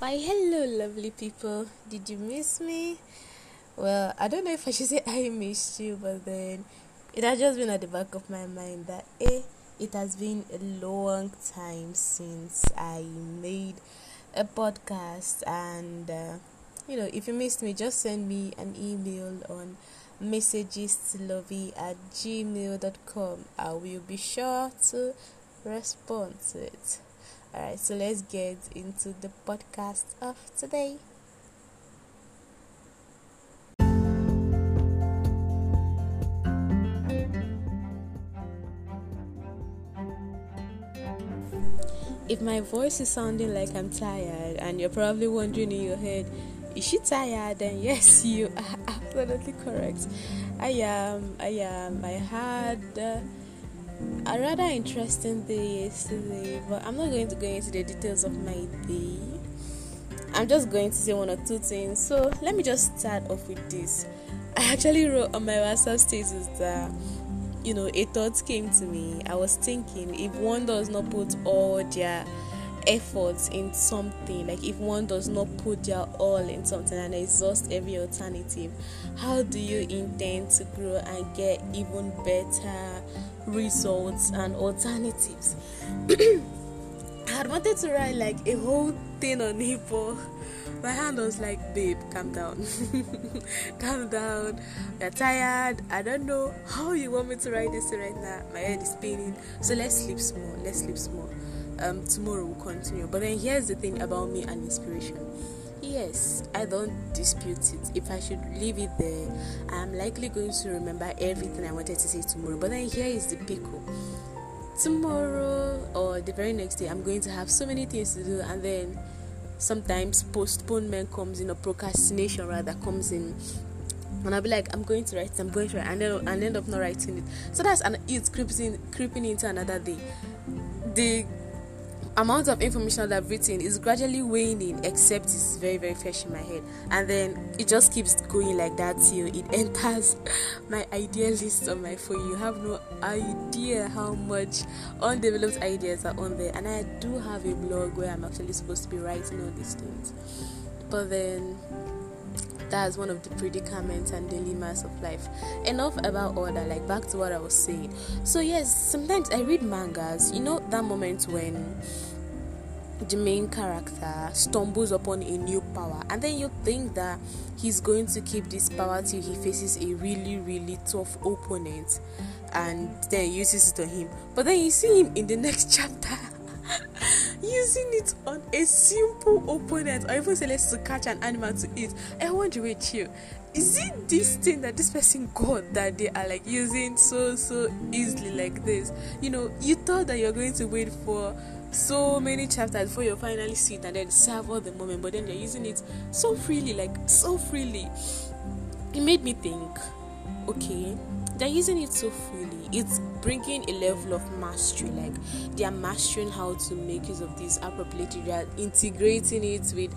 Why, hello, lovely people. Did you miss me? Well, I don't know if I should say I missed you, but then it has just been at the back of my mind that eh, it has been a long time since I made a podcast, and uh, you know, if you missed me, just send me an email on messageslovey at gmail.com. I will be sure to respond to it. Alright, so let's get into the podcast of today. If my voice is sounding like I'm tired and you're probably wondering in your head, is she tired? Then yes, you are absolutely correct. I am. I am. I had. Uh, a rather interesting day yesterday, but I'm not going to go into the details of my day. I'm just going to say one or two things. So let me just start off with this. I actually wrote on my WhatsApp status that you know a thought came to me. I was thinking if one does not put all their efforts in something like if one does not put their all in something and exhaust every alternative how do you intend to grow and get even better results and alternatives? I had wanted to write like a whole thing on hippo my hand was like babe calm down. Calm down. You're tired. I don't know how you want me to write this right now. My head is spinning. So let's sleep small. Let's sleep small um, tomorrow will continue. But then here's the thing about me and inspiration. Yes, I don't dispute it. If I should leave it there, I'm likely going to remember everything I wanted to say tomorrow. But then here is the pickle. Tomorrow or the very next day, I'm going to have so many things to do, and then sometimes postponement comes in, or procrastination rather comes in and I'll be like, I'm going to write I'm going to write, and then and end up not writing it. So that's an it's creeping creeping into another day. The amount of information that I've written is gradually waning, except it's very, very fresh in my head. And then it just keeps going like that till it enters my idea list on my phone. You have no idea how much undeveloped ideas are on there. And I do have a blog where I'm actually supposed to be writing all these things. But then that's one of the predicaments and dilemmas of life. Enough about that, like back to what I was saying. So, yes, sometimes I read mangas, you know, that moment when the main character stumbles upon a new power, and then you think that he's going to keep this power till he faces a really, really tough opponent and then uses it on him. But then you see him in the next chapter using it on a simple opponent or even say let's to catch an animal to eat. I wonder with you. Is it this thing that this person got that they are like using so so easily like this? You know, you thought that you're going to wait for so many chapters before you finally see it and then savor the moment, but then they're using it so freely, like so freely. It made me think, okay, they're using it so fully. It's bringing a level of mastery. Like they are mastering how to make use of this appropriately. They are integrating it with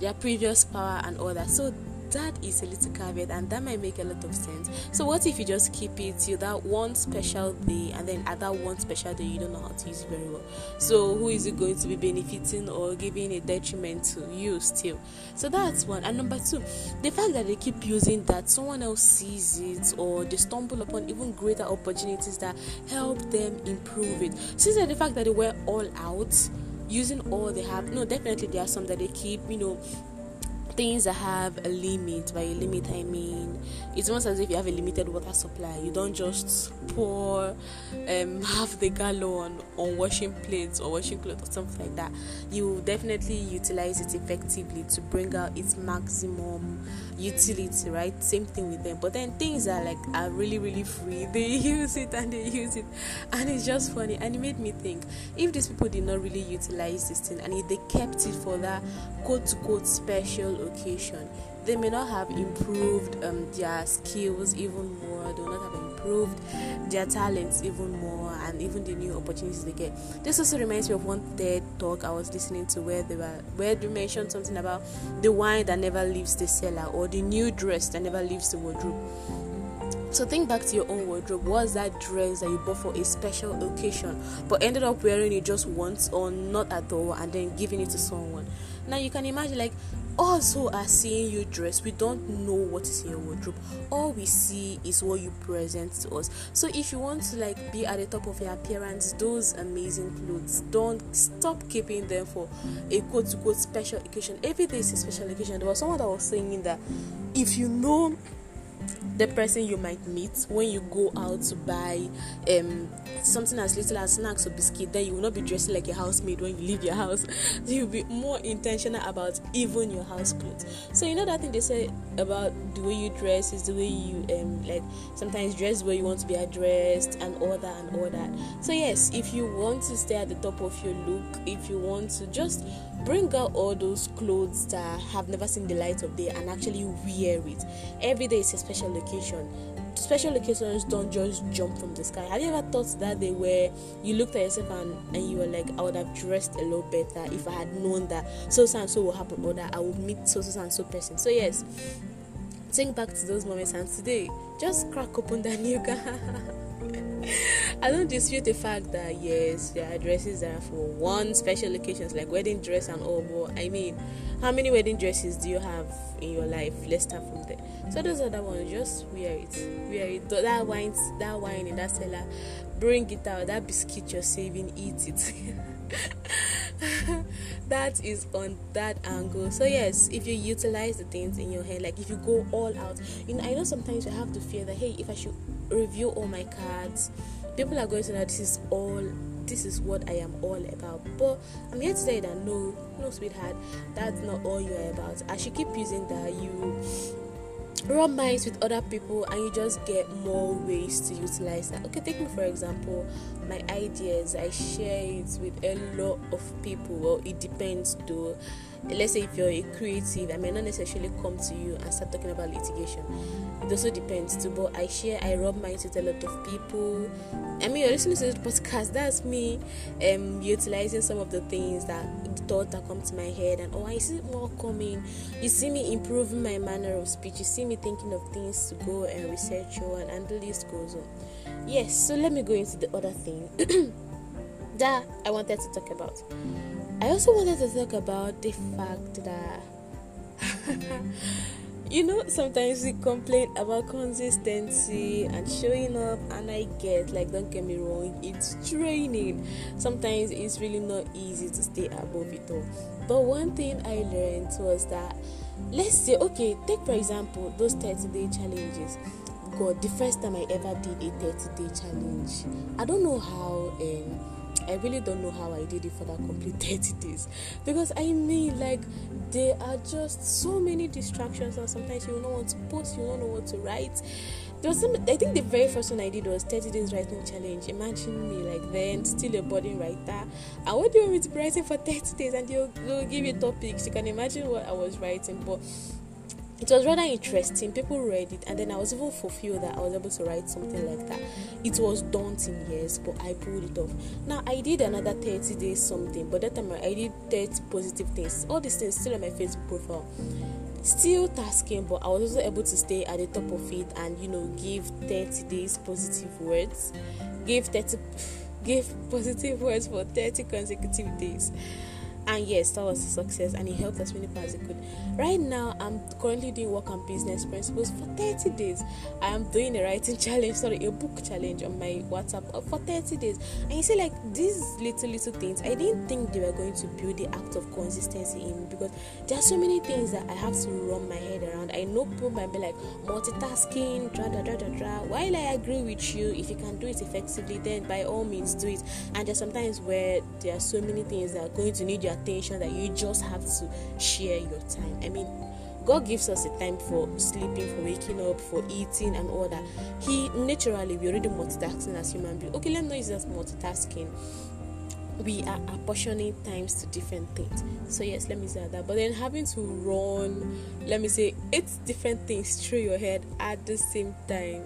their previous power and all that. So that is a little caveat and that might make a lot of sense. So what if you just keep it till that one special day and then at that one special day you don't know how to use it very well? So who is it going to be benefiting or giving a detriment to you still? So that's one. And number two the fact that they keep using that someone else sees it or they stumble upon even greater opportunities that help them improve it. Since the fact that they were all out using all they have no definitely there are some that they keep you know things that have a limit. By a limit i mean it's almost as if you have a limited water supply. You don't just pour um, half the gallon on washing plates or washing clothes or something like that. You definitely utilize it effectively to bring out its maximum utility right? Same thing with them. But then things are like are really really free. They use it and they use it. And it's just funny. And it made me think if these people did not really utilize this thing and if they kept it for that quote to quote special occasion they may not have improved um, their skills even more they will not have improved their talents even more and even the new opportunities they get this also reminds me of one TED talk i was listening to where they were where they mentioned something about the wine that never leaves the cellar or the new dress that never leaves the wardrobe so think back to your own wardrobe. Was that dress that you bought for a special occasion, but ended up wearing it just once or not at all, and then giving it to someone? Now you can imagine like us who are seeing you dress, we don't know what is in your wardrobe. All we see is what you present to us. So if you want to like be at the top of your appearance, those amazing clothes, don't stop keeping them for a quote to quote special occasion. Every day is a special occasion. There was someone that was saying that if you know the person you might meet when you go out to buy um, something as little as snacks or biscuit then you will not be dressing like a housemaid when you leave your house. You'll be more intentional about even your house clothes. So you know that thing they say about the way you dress is the way you um, like sometimes dress where you want to be addressed and all that and all that. So yes if you want to stay at the top of your look if you want to just bring out all those clothes that have never seen the light of day and actually wear it every day is a special occasion special occasions don't just jump from the sky. Have you ever thought that day where you looked at yourself and, and you were like i would have dressed a lot better if i had known that so and so will happen or that i would meet so so and so person? So yes think back to those moments and today just crack open that new car I don't dispute the fact that yes, there are dresses that are for one special occasions like wedding dress and all. But I mean, how many wedding dresses do you have in your life? Let's start from there. So those other ones, just wear it, wear it. That wine, that wine in that cellar, bring it out. That biscuit you're saving, eat it. that is on that angle. So yes, if you utilize the things in your head, like if you go all out, you know, I know sometimes you have to fear that hey, if I should review all my cards, people are going to know this is all this is what I am all about. But I'm here to say that no, no, sweetheart, that's not all you're about. I should keep using that you rub minds with other people and you just get more ways to utilize that. Okay, take me for example, my ideas, I share it with a lot of people. Well, it depends though let's say if you're a creative, I may not necessarily come to you and start talking about litigation. It also depends too. But I share, I rub minds with a lot of people. I mean, you're listening to this podcast. That's me, um, utilizing some of the things that the thought that come to my head, and oh, I see more coming. You see me improving my manner of speech. You see me thinking of things to go and research on, and the list goes on. Yes. So let me go into the other thing that I wanted to talk about. I also wanted to talk about the fact that you know sometimes we complain about consistency and showing up and I get like don't get me wrong it's training. Sometimes it's really not easy to stay above it all. But one thing I learned was that let's say okay take for example those 30 day challenges. God the first time I ever did a 30 day challenge I don't know how um I really don't know how I did it for that complete 30 days because I mean, like, there are just so many distractions, and sometimes you don't want to post, you don't know what to write. There was some, I think the very first one I did was 30 days writing challenge. Imagine me like then, still a budding writer. And what do you want me to be writing for 30 days? And they'll, they'll give you topics. You can imagine what I was writing, but it was rather interesting. People read it, and then I was even fulfilled that I was able to write something like that. It was daunting, yes, but I pulled it off. Now I did another 30 days something, but that time I did 30 positive things. All these things still on my Facebook profile. Still tasking, but I was also able to stay at the top of it and you know give 30 days positive words. Give 30 give positive words for 30 consecutive days and yes that was a success and it helped as many people as it could right now i'm currently doing work on business principles for 30 days. I am doing a writing challenge sorry a book challenge on my whatsapp for 30 days. And you see like these little little things i didn't think they were going to build the act of consistency in me because there are so many things that i have to run my head around. I know people might be like multitasking dra dra dra dra dra. While i agree with you if you can do it effectively then by all means do it. And there's sometimes where there are so many things that are going to need your attention that you just have to share your time. I mean, God gives us a time for sleeping, for waking up, for eating, and all that. He naturally, we're already multitasking as human beings. Okay, let me not use as multitasking. We are apportioning times to different things. So, yes, let me say that. But then having to run, let me say, eight different things through your head at the same time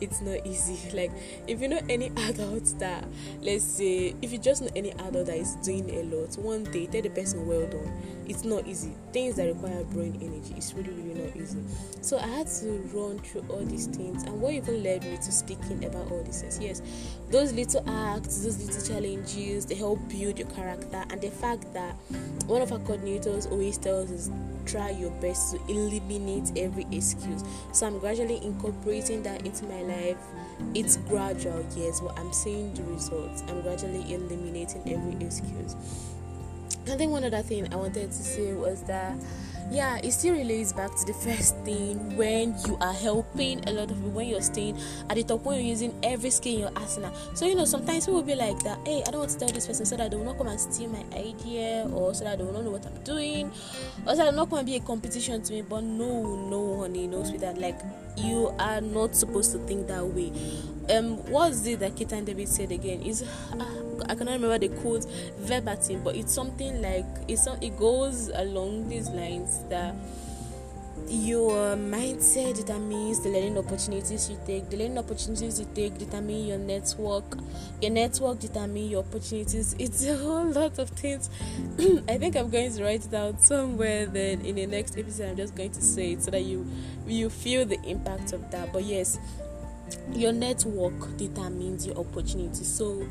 it's not easy. Like if you know any adult that let's say if you just know any adult that is doing a lot, one day tell the person well done. It's not easy. Things that require brain energy, it's really, really not easy. So I had to run through all these things, and what even led me to speaking about all this is yes, those little acts, those little challenges, they help build your character, and the fact that one of our coordinators always tells us try your best to eliminate every excuse. So I'm gradually incorporating that into my life. It's gradual, yes, but I'm seeing the results. I'm gradually eliminating every excuse. I think one other thing I wanted to say was that yeah, it still relates back to the first thing when you are helping a lot of people, when you're staying at the top, when you're using every skill in your arsenal. So, you know, sometimes people will be like that, hey, I don't want to tell this person so that they will not come and steal my idea, or so that they will not know what I'm doing, or so that not going to be a competition to me. But no, no, honey, no, sweetheart, like you are not supposed to think that way. Um, what's it that Keita and David said again? Is uh, I cannot remember the quote verbatim, but it's something like it's it goes along these lines that your mindset determines the learning opportunities you take. The learning opportunities you take determine your network. Your network determine your opportunities. It's a whole lot of things. I think I'm going to write it down somewhere. Then in the next episode, I'm just going to say it so that you you feel the impact of that. But yes, your network determines your opportunities. So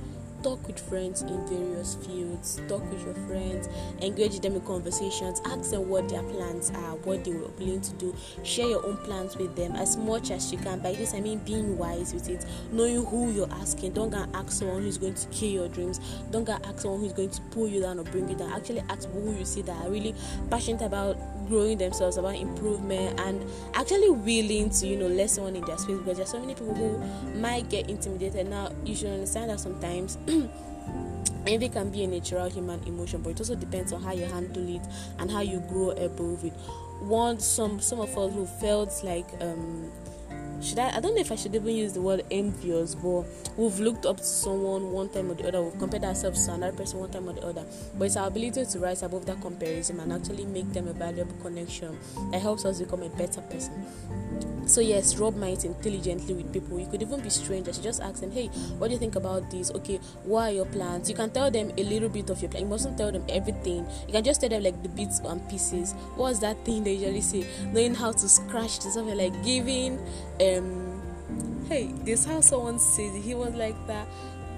talk with friends in various fields talk with your friends engage them in conversations ask them what their plans are what they were willing to do. Share your own plans with them as much as you can. By this i mean being wise with it. Knowing who you're asking. Don't go ask someone who's going to kill your dreams. Don't go ask someone who's going to pull you down or bring you down. Actually ask who you see that are really passionate about growing themselves about improvement and actually willing to you know let someone in their space because there's so many people who might get intimidated. Now you should understand that sometimes envy can be a natural human emotion but it also depends on how you handle it and how you grow above it. One some some of us who felt like um should I? I don't know if I should even use the word envious, but we've looked up to someone one time or the other. We've compared ourselves to another person one time or the other. But it's our ability to rise above that comparison and actually make them a valuable connection that helps us become a better person. So yes, rub minds intelligently with people. You could even be strangers. You just ask them, "Hey, what do you think about this? Okay, what are your plans?" You can tell them a little bit of your plan. You mustn't tell them everything. You can just tell them like the bits and pieces. What's that thing they usually say? Knowing how to scratch the something like giving. Um, hey, this how someone said he was like that.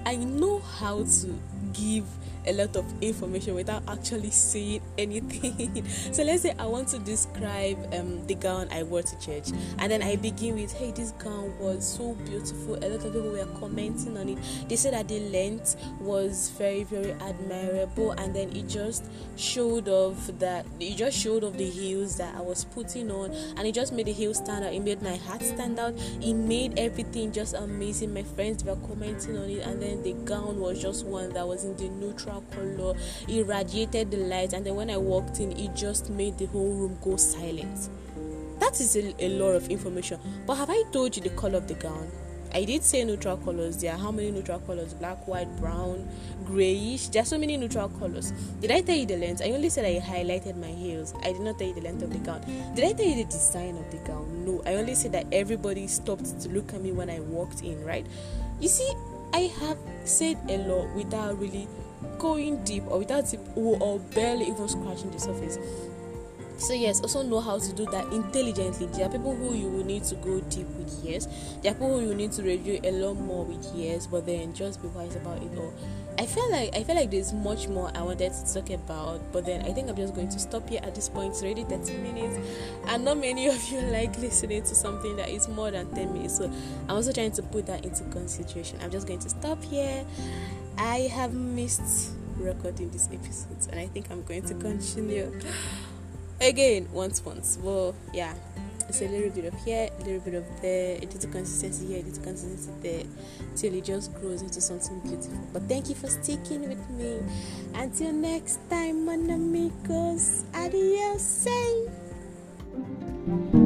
I know how to give a lot of information without actually seeing anything. so let's say I want to describe um, the gown I wore to church, and then I begin with, "Hey, this gown was so beautiful." A lot of people were commenting on it. They said that the length was very, very admirable, and then it just showed off that it just showed off the heels that I was putting on, and it just made the heels stand out. It made my hat stand out. It made everything just amazing. My friends were commenting on it, and then the gown was just one that was in the neutral neutral color irradiated the light and then when i walked in it just made the whole room go silent that is a, a lot of information but have i told you the color of the gown I did say neutral colors. There are how many neutral colors? Black, white, brown, grayish. There are so many neutral colors. Did I tell you the length? I only said I highlighted my heels. I did not tell you the length of the gown. Did I tell you the design of the gown? No. I only said that everybody stopped to look at me when I walked in, right? You see, I have said a lot without really going deep or without it, or barely even scratching the surface. So yes, also know how to do that intelligently. There are people who you will need to go deep with, yes. There are people who you need to review a lot more with, yes. But then just be wise about it all. I feel like I feel like there's much more I wanted to talk about, but then I think I'm just going to stop here at this point. It's already 30 minutes, and not many of you like listening to something that is more than 10 minutes. So I'm also trying to put that into consideration. I'm just going to stop here. I have missed recording these episodes, and I think I'm going to continue again once once. Well, yeah, it's a little bit of here, a little bit of there, it is a little consistency here, it is a little consistency there, till it just grows into something beautiful. But thank you for sticking with me. Until next time, mon amigos, adios. Eh?